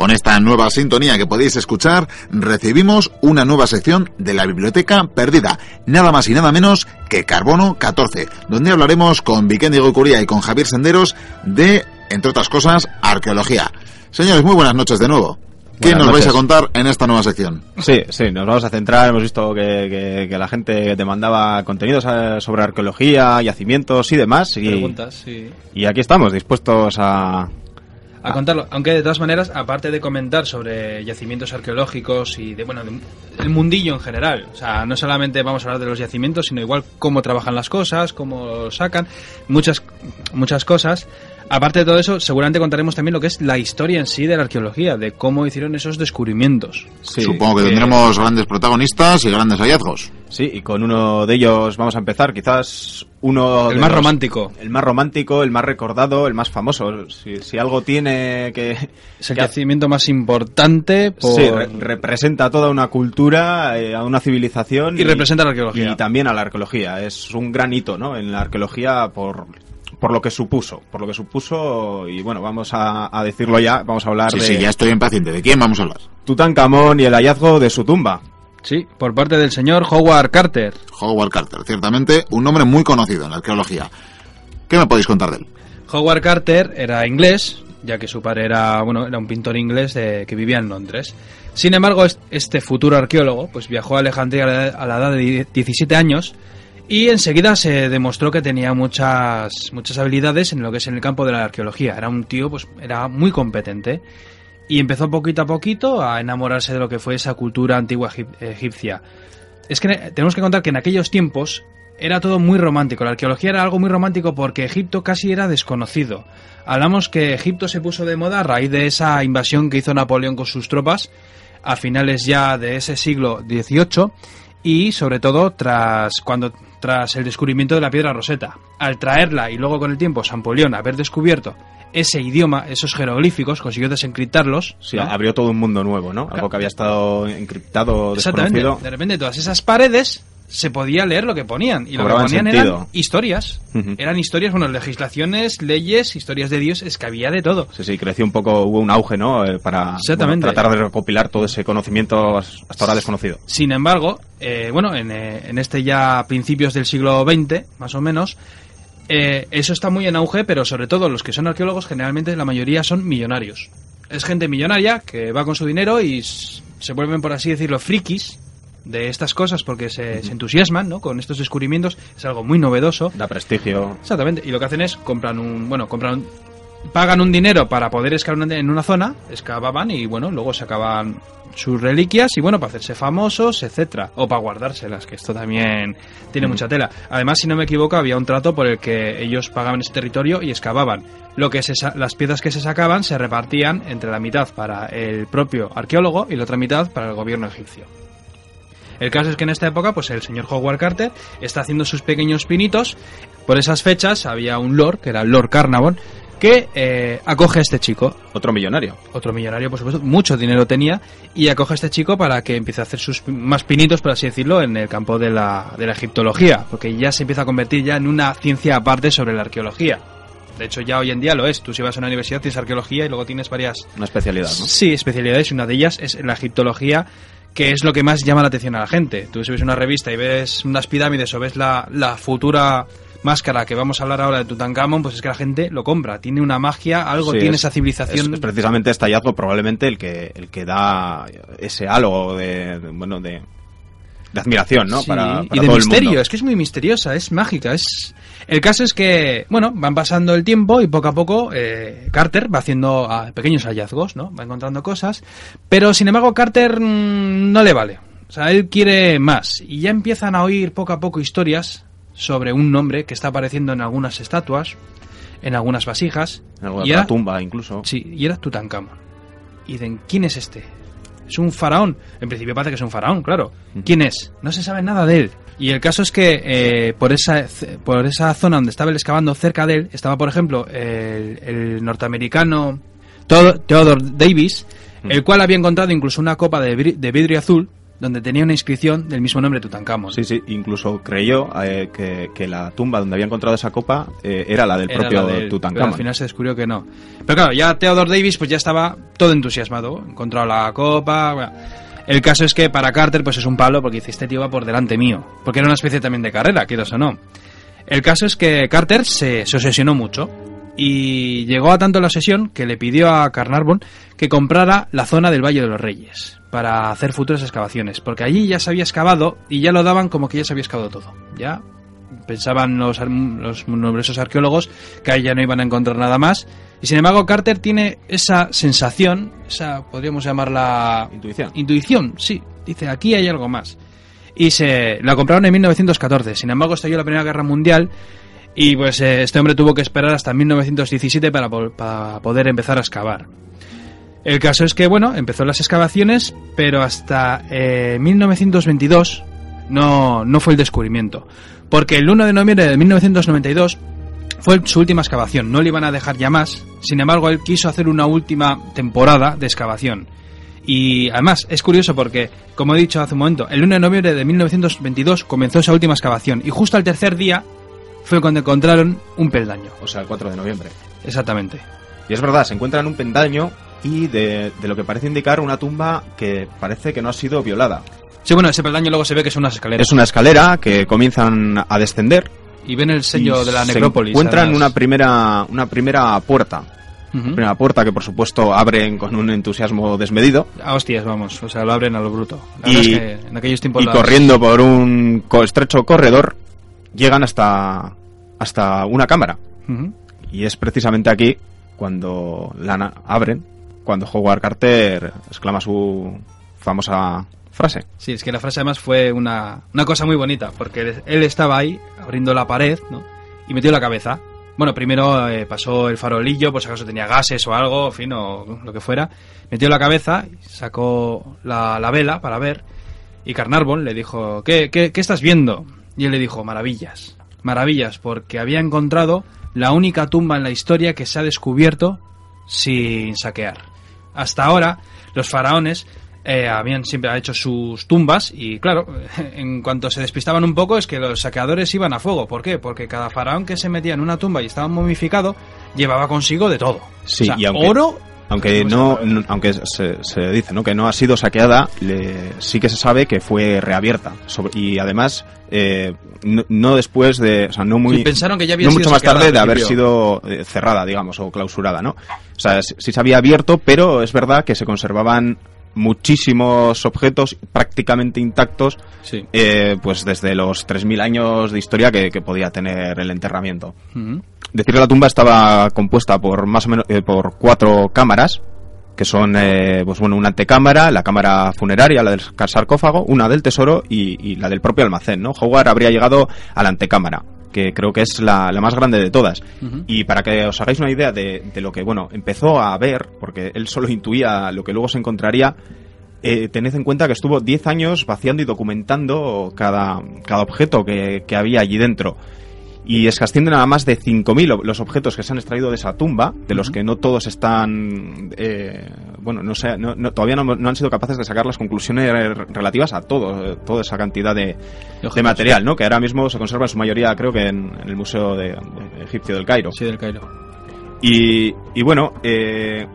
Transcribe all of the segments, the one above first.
Con esta nueva sintonía que podéis escuchar, recibimos una nueva sección de la Biblioteca Perdida, nada más y nada menos que Carbono 14, donde hablaremos con Vikendi Goicuría y con Javier Senderos de, entre otras cosas, arqueología. Señores, muy buenas noches de nuevo. ¿Qué nos vais a contar en esta nueva sección? Sí, sí, nos vamos a centrar. Hemos visto que, que, la gente demandaba contenidos eh, sobre arqueología, yacimientos y demás. Y, Preguntas, sí. Y aquí estamos, dispuestos a, a contarlo. Aunque de todas maneras, aparte de comentar sobre yacimientos arqueológicos y de bueno, el mundillo en general, o sea, no solamente vamos a hablar de los yacimientos, sino igual cómo trabajan las cosas, cómo sacan, muchas muchas cosas. Aparte de todo eso, seguramente contaremos también lo que es la historia en sí de la arqueología, de cómo hicieron esos descubrimientos. Supongo que, tendremos grandes protagonistas y grandes hallazgos. Sí, y con uno de ellos vamos a empezar, quizás uno... El más romántico. El más romántico, el más recordado, el más famoso. Si, algo tiene que... Es el yacimiento más importante Sí, representa toda una cultura, eh, a una civilización. Y, y, representa la arqueología. Y también a la arqueología. Es un gran hito, ¿no? En la arqueología por por lo que supuso, por lo que supuso, y bueno, vamos a, decirlo ya, vamos a hablar de... Sí, ya estoy impaciente. ¿De quién vamos a hablar? Tutankamón y el hallazgo de su tumba. Sí, por parte del señor Howard Carter. Howard Carter, ciertamente un nombre muy conocido en la arqueología. ¿Qué me podéis contar de él? Howard Carter era inglés, ya que su padre era, bueno, era un pintor inglés de, que vivía en Londres. Sin embargo, este futuro arqueólogo pues viajó a Alejandría a la edad de 17 años y enseguida se demostró que tenía muchas, muchas habilidades en lo que es en el campo de la arqueología. Era un tío, pues, era muy competente. Y empezó poquito a poquito a enamorarse de lo que fue esa cultura antigua egipcia. Es que tenemos que contar que en aquellos tiempos era todo muy romántico. La arqueología era algo muy romántico porque Egipto casi era desconocido. Hablamos que Egipto se puso de moda a raíz de esa invasión que hizo Napoleón con sus tropas a finales ya de ese siglo XVIII y sobre todo tras cuando tras el descubrimiento de la piedra roseta. Al traerla y luego con el tiempo Sampolión haber descubierto ese idioma, esos jeroglíficos, consiguió desencriptarlos. Sí, abrió todo un mundo nuevo, ¿no? Algo que había estado encriptado, desconocido. De repente todas esas paredes se podía leer lo que ponían. Y lo que ponían eran historias. Eran historias, bueno, legislaciones, leyes, historias de Dios, es que había de todo. Sí, sí, creció un poco, hubo un auge, ¿no? Eh, para tratar de recopilar todo ese conocimiento hasta ahora desconocido. Sin embargo, eh, bueno, en, eh, en, este ya principios del siglo XX, más o menos, eso está muy en auge, pero sobre todo los que son arqueólogos, generalmente la mayoría son millonarios. Es gente millonaria que va con su dinero y se vuelven, por así decirlo, frikis de estas cosas porque se, entusiasman ¿no? con estos descubrimientos. Es algo muy novedoso. Da prestigio. Exactamente. Y lo que hacen es compran un. Bueno, compran. Pagan un dinero para poder excavar en una zona, excavaban y bueno, luego se acaban sus reliquias y bueno, para hacerse famosos, etcétera, o para guardárselas, que esto también tiene mucha tela. Además, si no me equivoco, había un trato por el que ellos pagaban ese territorio y excavaban. Lo que las piezas que se sacaban se repartían entre la mitad para el propio arqueólogo y la otra mitad para el gobierno egipcio. El caso es que en esta época, pues el señor Howard Carter está haciendo sus pequeños pinitos. Por esas fechas había un lord, que era Lord Carnarvon, que eh, acoge a este chico. Otro millonario. Otro millonario, por supuesto. Mucho dinero tenía. Y acoge a este chico para que empiece a hacer sus más pinitos, por así decirlo, en el campo de la, de la egiptología. Porque ya se empieza a convertir ya en una ciencia aparte sobre la arqueología. De hecho, ya hoy en día lo es. Tú si vas a una universidad tienes arqueología y luego tienes varias... Una especialidad, ¿no? Sí, especialidades. Y una de ellas es la egiptología que es lo que más llama la atención a la gente. Tú si ves una revista y ves unas pirámides o ves la, la futura máscara que vamos a hablar ahora de Tutankamón, pues es que la gente lo compra. Tiene una magia, algo tiene esa civilización. Es, precisamente este hallazgo probablemente el que, el que da ese halo de, bueno, de, de admiración, ¿no? para, y de misterio, es que es muy misteriosa, es mágica, es... El caso es que, bueno, van pasando el tiempo y poco a poco eh, Carter va haciendo ah, pequeños hallazgos, ¿no? Va encontrando cosas, pero sin embargo Carter mm, no le vale. O sea, él quiere más y ya empiezan a oír poco a poco historias sobre un nombre que está apareciendo en algunas estatuas, en algunas vasijas. En alguna tumba incluso. Sí, y era Tutankamón. Y dicen, ¿quién es este? es un faraón. En principio parece que es un faraón, claro. ¿Quién es? No se sabe nada de él. Y el caso es que eh, por, esa, por esa zona donde estaba él excavando, cerca de él, estaba, por ejemplo, el, norteamericano Theodore Davis, el cual había encontrado incluso una copa de, vidrio azul donde tenía una inscripción del mismo nombre Tutankamón. Sí, sí, incluso creyó eh, que, que, la tumba donde había encontrado esa copa eh, era la del Era propio la del- Tutankamón. pero al final se descubrió que no. Pero claro, ya Theodore Davis pues ya estaba todo entusiasmado, encontrado la copa. bueno. El caso es que para Carter pues es un palo porque dice, este tío va por delante mío, porque era una especie también de carrera, quieras o no. El caso es que Carter se, se obsesionó mucho y llegó a tanto la obsesión que le pidió a Carnarvon que comprara la zona del Valle de los Reyes para hacer futuras excavaciones, porque allí ya se había excavado y ya lo daban como que ya se había excavado todo. Ya pensaban los, los numerosos arqueólogos que ahí ya no iban a encontrar nada más. Y sin embargo, Carter tiene esa sensación, esa podríamos llamarla Intuición. intuición, sí. Dice, aquí hay algo más. Y se la compraron en 1914. Sin embargo, estalló la Primera Guerra Mundial y pues eh, este hombre tuvo que esperar hasta 1917 para, para poder empezar a excavar. El caso es que, bueno, empezó las excavaciones, pero hasta eh, 1922 no, no fue el descubrimiento. Porque el 1 de noviembre de 1992 fue su última excavación, no le iban a dejar ya más. Sin embargo, él quiso hacer una última temporada de excavación. Y además es curioso porque, como he dicho hace un momento, el 1 de noviembre de 1922 comenzó esa última excavación y justo al tercer día fue cuando encontraron un peldaño. O sea, el 4 de noviembre. Exactamente. Y es verdad, se encuentran un pendaño y de, de lo que parece indicar una tumba que parece que no ha sido violada. Sí, bueno, ese peldaño luego se ve que son unas escaleras. Es una escalera que comienzan a descender. Y ven el sello de la se necrópolis. encuentran además. una primera, una primera puerta. Ujú. Primera puerta que por supuesto abren con un entusiasmo desmedido. A hostias, vamos. O sea, lo abren a lo bruto. La Y- es que en aquellos tiempos y las- corriendo por un estrecho corredor llegan hasta, hasta una cámara. Ujú. Y es precisamente aquí cuando la abren, cuando Howard Carter exclama su famosa frase. Sí, es que la frase además fue una, una cosa muy bonita, porque él, estaba ahí abriendo la pared, ¿no? Y metió la cabeza. Bueno, primero eh, pasó el farolillo, por si acaso tenía gases o algo, en fin, o lo que fuera. Metió la cabeza, sacó la, la vela para ver, y Carnarvon le dijo, ¿qué, qué, qué estás viendo? Y él le dijo, maravillas, maravillas, porque había encontrado la única tumba en la historia que se ha descubierto sin saquear. Hasta ahora, los faraones eh, habían siempre hecho sus tumbas y claro, en cuanto se despistaban un poco es que los saqueadores iban a fuego. ¿Por qué? Porque cada faraón que se metía en una tumba y estaba momificado llevaba consigo de todo. Sí, O sea, y aunque- oro... Aunque no, no- aunque se, se dice ¿no? que no ha sido saqueada, le- sí que se sabe que fue reabierta. Sobre- y además, eh, no, no después de. O sea, no muy. Sí, pensaron que ya había no sido mucho más tarde de haber sido eh, cerrada, digamos, o clausurada, ¿no? O sea, sí, sí se había abierto, pero es verdad que se conservaban muchísimos objetos prácticamente intactos, Sí. eh, pues desde los 3.000 años de historia que, que podía tener el enterramiento. Decir que la tumba estaba compuesta por más o menos eh, por cuatro cámaras, que son eh, pues bueno, una antecámara, la cámara funeraria, la del sarcófago, una del tesoro y, y la del propio almacén, ¿no? Howard habría llegado a la antecámara, que creo que es la, la más grande de todas. Y para que os hagáis una idea de, de lo que, bueno, empezó a ver, porque él solo intuía lo que luego se encontraría, eh, tened en cuenta que estuvo 10 años vaciando y documentando cada, cada objeto que, que había allí dentro. Y es que ascienden a más de 5.000 o- los objetos que se han extraído de esa tumba, de los que no todos están. eh, bueno, no sé, no- no- todavía no, no han sido capaces de sacar las conclusiones re- relativas a todo, toda esa cantidad de, de material, ¿no? Que ahora mismo se conserva en su mayoría, creo que en, en el Museo de, de Egipcio del Cairo. Sí, del Cairo. Y, y bueno, eh,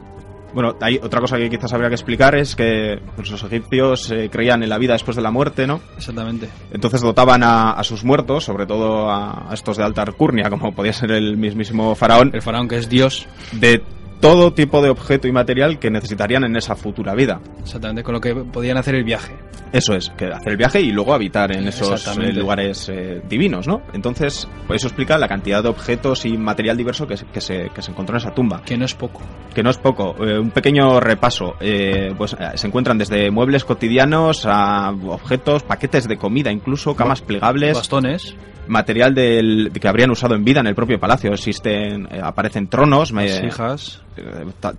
bueno, hay otra cosa que quizás habría que explicar es que pues, los egipcios eh, creían en la vida después de la muerte, ¿no? Exactamente. Entonces dotaban a, a sus muertos, sobre todo a, a estos de alta alcurnia, como podía ser el mismísimo faraón, El faraón que es Dios, de todo tipo de objeto y material que necesitarían en esa futura vida. exactamente, con lo que podían hacer el viaje. Eso es, que hacer el viaje y luego habitar en esos eh, lugares eh, divinos, ¿no? Entonces, pues eso explica la cantidad de objetos y material diverso que, se- que, se, que se encontró en esa tumba. Que no es poco. que no es poco. Eh, un pequeño repaso. Eh, pues se encuentran desde muebles cotidianos a objetos, paquetes de comida, incluso camas plegables, Bastones, material del, que habrían usado en vida en el propio palacio. Existen, eh, aparecen tronos, eh,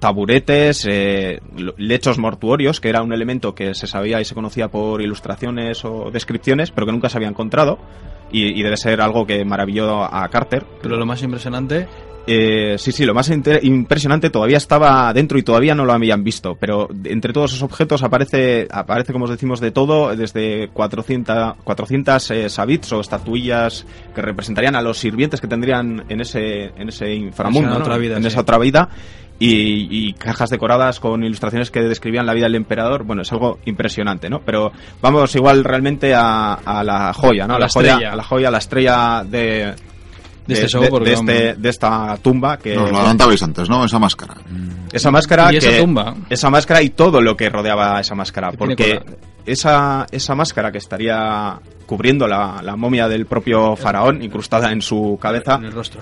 taburetes, eh, lechos mortuorios, que era un elemento que se sabía y se conocía por ilustraciones o descripciones, pero que nunca se había encontrado. Y, y debe ser algo que maravilló a Carter. Pero lo más impresionante Eh, sí, sí, lo más impresionante todavía estaba dentro y todavía no lo habían visto, pero entre todos esos objetos aparece, aparece como os decimos, de todo, desde 400, 400 eh, sabits o estatuillas que representarían a los sirvientes que tendrían en ese, en ese inframundo, Esa ¿no? otra vida, en sí. esa otra vida. Y, y cajas decoradas con ilustraciones que describían la vida del emperador, bueno, es algo impresionante, ¿no? Pero vamos igual realmente a, a la joya, ¿no? A la la, joya, estrella. a la joya, a la estrella de, De este show, de, vamos- este- de esta tumba que Nos lo adelantabais antes, ¿no? Esa máscara. esa máscara Y esa que- tumba. esa máscara y todo lo que rodeaba esa máscara porque esa esa máscara que estaría cubriendo la, la momia del propio faraón incrustada en su cabeza En el rostro.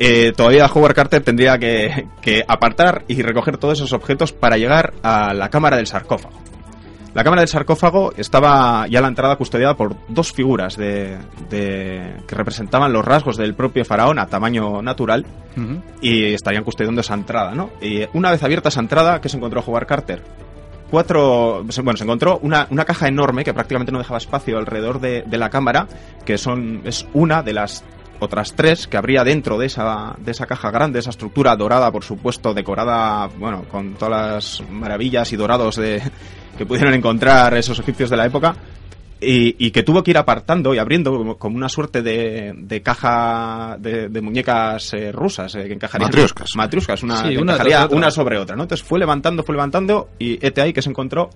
Eh, todavía Howard Carter tendría que, que apartar y recoger todos esos objetos para llegar a la cámara del sarcófago. La cámara del sarcófago estaba ya a la entrada custodiada por dos figuras de, de- que representaban los rasgos del propio faraón a tamaño natural y estarían custodiando esa entrada, ¿no? Y una vez abierta esa entrada, ¿qué se encontró Howard Carter? Cuatro, bueno, se encontró una, una caja enorme que prácticamente no dejaba espacio alrededor de, de la cámara, que son, es una de las otras tres que habría dentro de esa, de esa caja grande, esa estructura dorada, por supuesto, decorada, bueno, con todas las maravillas y dorados de, que pudieron encontrar esos egipcios de la época. Y, y que tuvo que ir apartando y abriendo como, como una suerte de, de caja de, de muñecas eh, rusas eh, que encajarían Matrioscas. matrioscas una, Sí, una encajaría una sobre otra ¿no? entonces fue levantando fue levantando y este ahí que se encontró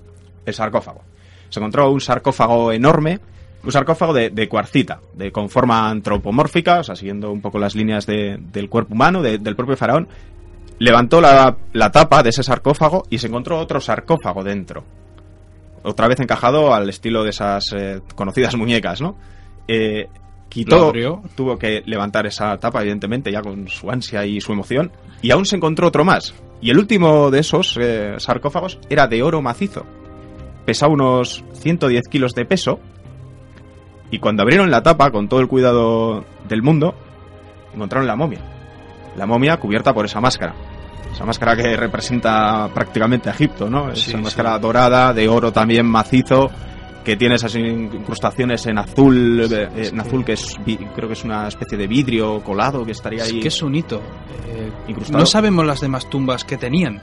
el sarcófago se encontró un sarcófago enorme un sarcófago de, de cuarcita de con forma antropomórfica o sea siguiendo un poco las líneas de- del cuerpo humano de- del propio faraón levantó la, la tapa de ese sarcófago y se encontró otro sarcófago dentro otra vez encajado al estilo de esas eh, conocidas muñecas, ¿no? Eh, quitó, tuvo que levantar esa tapa, evidentemente, ya con su ansia y su emoción, y aún se encontró otro más. Y el último de esos eh, sarcófagos era de oro macizo. Pesaba unos 110 kilos de peso, y cuando abrieron la tapa, con todo el cuidado del mundo, encontraron la momia. La momia cubierta por esa máscara. Esa máscara que representa prácticamente a Egipto, ¿no? Sí, Esa sí. máscara dorada, de oro también macizo, que tiene esas incrustaciones en azul, eh, en azul que es, creo que es una especie de vidrio colado que estaría Es ahí. que es un hito. Eh, Incrustado. no sabemos las demás tumbas que tenían.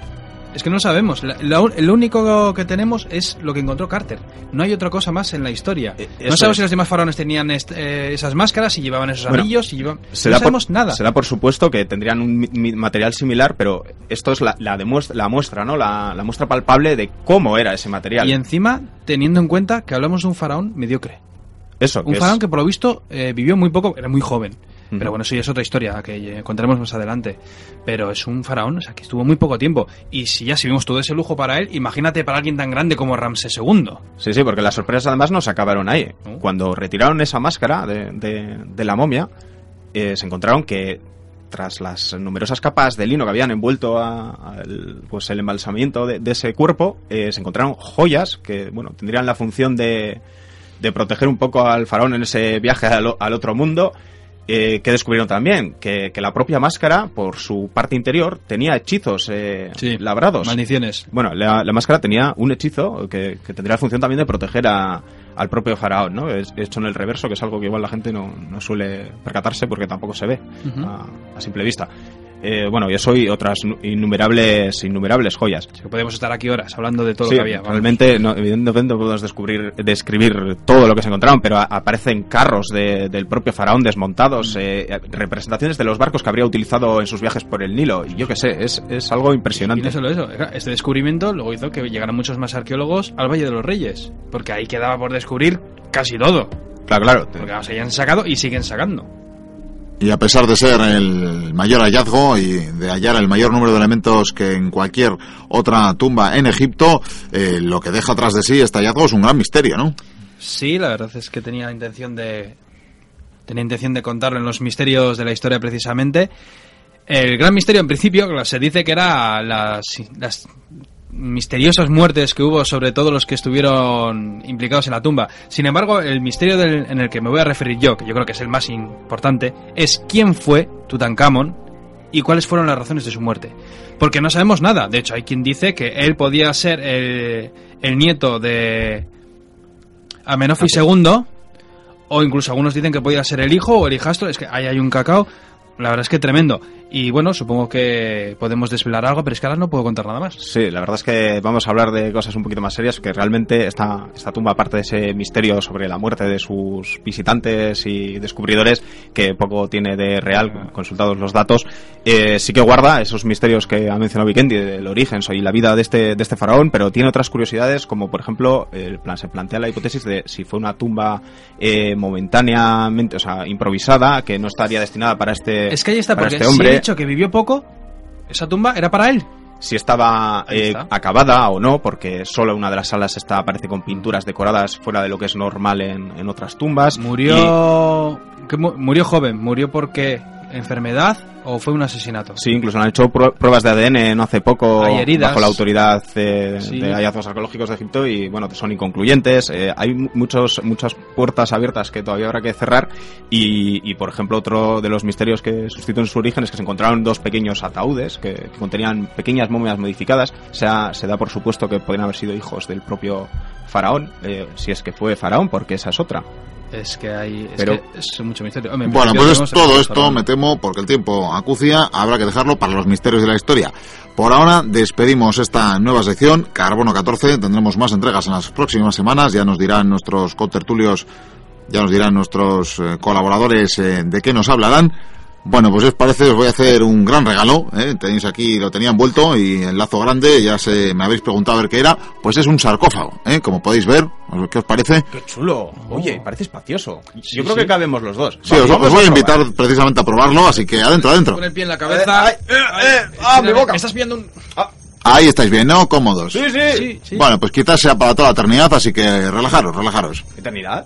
Es que no sabemos. La- la- lo único que tenemos es lo que encontró Carter. No hay otra cosa más en la historia. Eh, no sabemos es. si los demás faraones tenían eh, esas máscaras, si llevaban esos Bueno, anillos, si llevaban... No por- sabemos nada. Se da por supuesto que tendrían un material similar, pero esto es la, la, demuestra, la muestra, ¿no? La, la muestra palpable de cómo era ese material. Y encima, teniendo en cuenta que hablamos de un faraón mediocre. Eso, Un faraón es- que por lo visto eh, vivió muy poco, era muy joven. Pero bueno, eso ya es otra historia que contaremos más adelante. Pero es un faraón, o sea, que estuvo muy poco tiempo. Y si ya si vimos todo ese lujo para él, imagínate para alguien tan grande como Ramsés II. Sí, sí, porque las sorpresas además no se acabaron ahí. Cuando retiraron esa máscara de, de- de la momia, eh, se encontraron que tras las numerosas capas de lino que habían envuelto a- al, pues el embalsamiento de, de ese cuerpo, eh, se encontraron joyas que bueno tendrían la función de, de proteger un poco al faraón en ese viaje al otro mundo. Eh, que descubrieron también que, que la propia máscara, por su parte interior, tenía hechizos eh, Sí, labrados. Maldiciones. Bueno, la, la máscara tenía un hechizo que, que tendría la función también de proteger a- al propio faraón, ¿no? Es hecho en el reverso, que es algo que igual la gente no, no suele percatarse porque tampoco se ve a simple vista. Eh, bueno, y eso y otras nu- innumerables, innumerables joyas. Que podemos estar aquí horas hablando de todo Sí, lo que había. vamos. realmente, no, evidentemente no podemos descubrir, describir todo lo que se encontraron, pero a- aparecen carros de- del propio faraón desmontados, eh, representaciones de los barcos que habría utilizado en sus viajes por el Nilo, y yo qué sé, es, es algo Y impresionante. no solo eso, este descubrimiento luego hizo que llegaran muchos más arqueólogos al Valle de los Reyes, porque ahí quedaba por descubrir casi todo, Claro, claro. porque se hayan sacado y siguen sacando. Y a pesar de ser el mayor hallazgo y de hallar el mayor número de elementos que en cualquier otra tumba en Egipto, eh, lo que deja atrás de sí este hallazgo es un gran misterio, ¿no? Sí, la verdad es que tenía la intención de tenía intención de contarlo en los misterios de la historia precisamente. El gran misterio en principio se dice que era las, las misteriosas muertes que hubo sobre todos los que estuvieron implicados en la tumba. Sin embargo, el misterio del- en el que me voy a referir yo, que yo creo que es el más importante, es quién fue Tutankamón y cuáles fueron las razones de su muerte. Porque no sabemos nada. De hecho, hay quien dice que él podía ser el, el nieto de Amenofis II, o incluso algunos dicen que podía ser el hijo o el hijastro. Es que ahí hay un cacao. La verdad es que tremendo. Y bueno, supongo que podemos desvelar algo, pero es que ahora no puedo contar nada más. Sí, la verdad es que vamos a hablar de cosas un poquito más serias, que realmente esta, esta tumba, aparte de ese misterio sobre la muerte de sus visitantes y descubridores, que poco tiene de real, consultados los datos, eh, sí que guarda esos misterios que ha mencionado Vikendi del origen y la vida de este, de este faraón, pero tiene otras curiosidades, como por ejemplo, el plan, se plantea la hipótesis de si fue una tumba eh, momentáneamente, o sea, improvisada, que no estaría destinada para este, Es que ahí está, porque este si hombre. he dicho que vivió poco, esa tumba era para él. si estaba eh, acabada o no, porque solo una de las salas está aparece con pinturas decoradas fuera de lo que es normal en, en otras tumbas. Murió. que mu- murió joven, murió porque enfermedad o fue un asesinato. Sí, incluso han hecho prue- pruebas de ADN no hace poco Hay heridas. bajo la autoridad eh, Sí. de hallazgos arqueológicos de Egipto y bueno, son inconcluyentes. Eh, hay mu- muchos, muchas puertas abiertas que todavía habrá que cerrar y, y, por ejemplo otro de los misterios que suscitó en su origen es que se encontraron dos pequeños ataúdes que, que contenían pequeñas momias modificadas. O sea, se da por supuesto que podrían haber sido hijos del propio faraón, eh, si es que fue faraón, porque esa es otra. Es que hay. Es, Pero- que es mucho misterio. Hombre, Bueno, pues es todo esto, me temo, porque el tiempo acucia, habrá que dejarlo para los misterios de la historia. Por ahora despedimos esta nueva sección, Carbono 14, tendremos más entregas en las próximas semanas, ya nos dirán nuestros contertulios, ya nos dirán nuestros eh, colaboradores eh, de qué nos hablarán. Bueno, pues os parece, os voy a hacer un gran regalo. ¿eh? Tenéis aquí, lo tenía envuelto y el lazo grande, ya se me habéis preguntado a ver qué era. Pues es un sarcófago, ¿eh? como podéis ver. ¿Qué os parece? ¡Qué chulo! Oye, parece espacioso. Sí, Yo creo sí. que cabemos los dos. Sí, os, voy a invitar precisamente a probarlo, así que adentro, adentro. Con el pie en la cabeza. Eh, ay, eh, eh, ah, mi boca. Me estás pillando un. Ahí estáis bien, ¿no? Cómodos. Sí, sí. Sí, sí. Bueno, pues quizás sea para toda la eternidad, así que relajaros, relajaros. ¿Eternidad?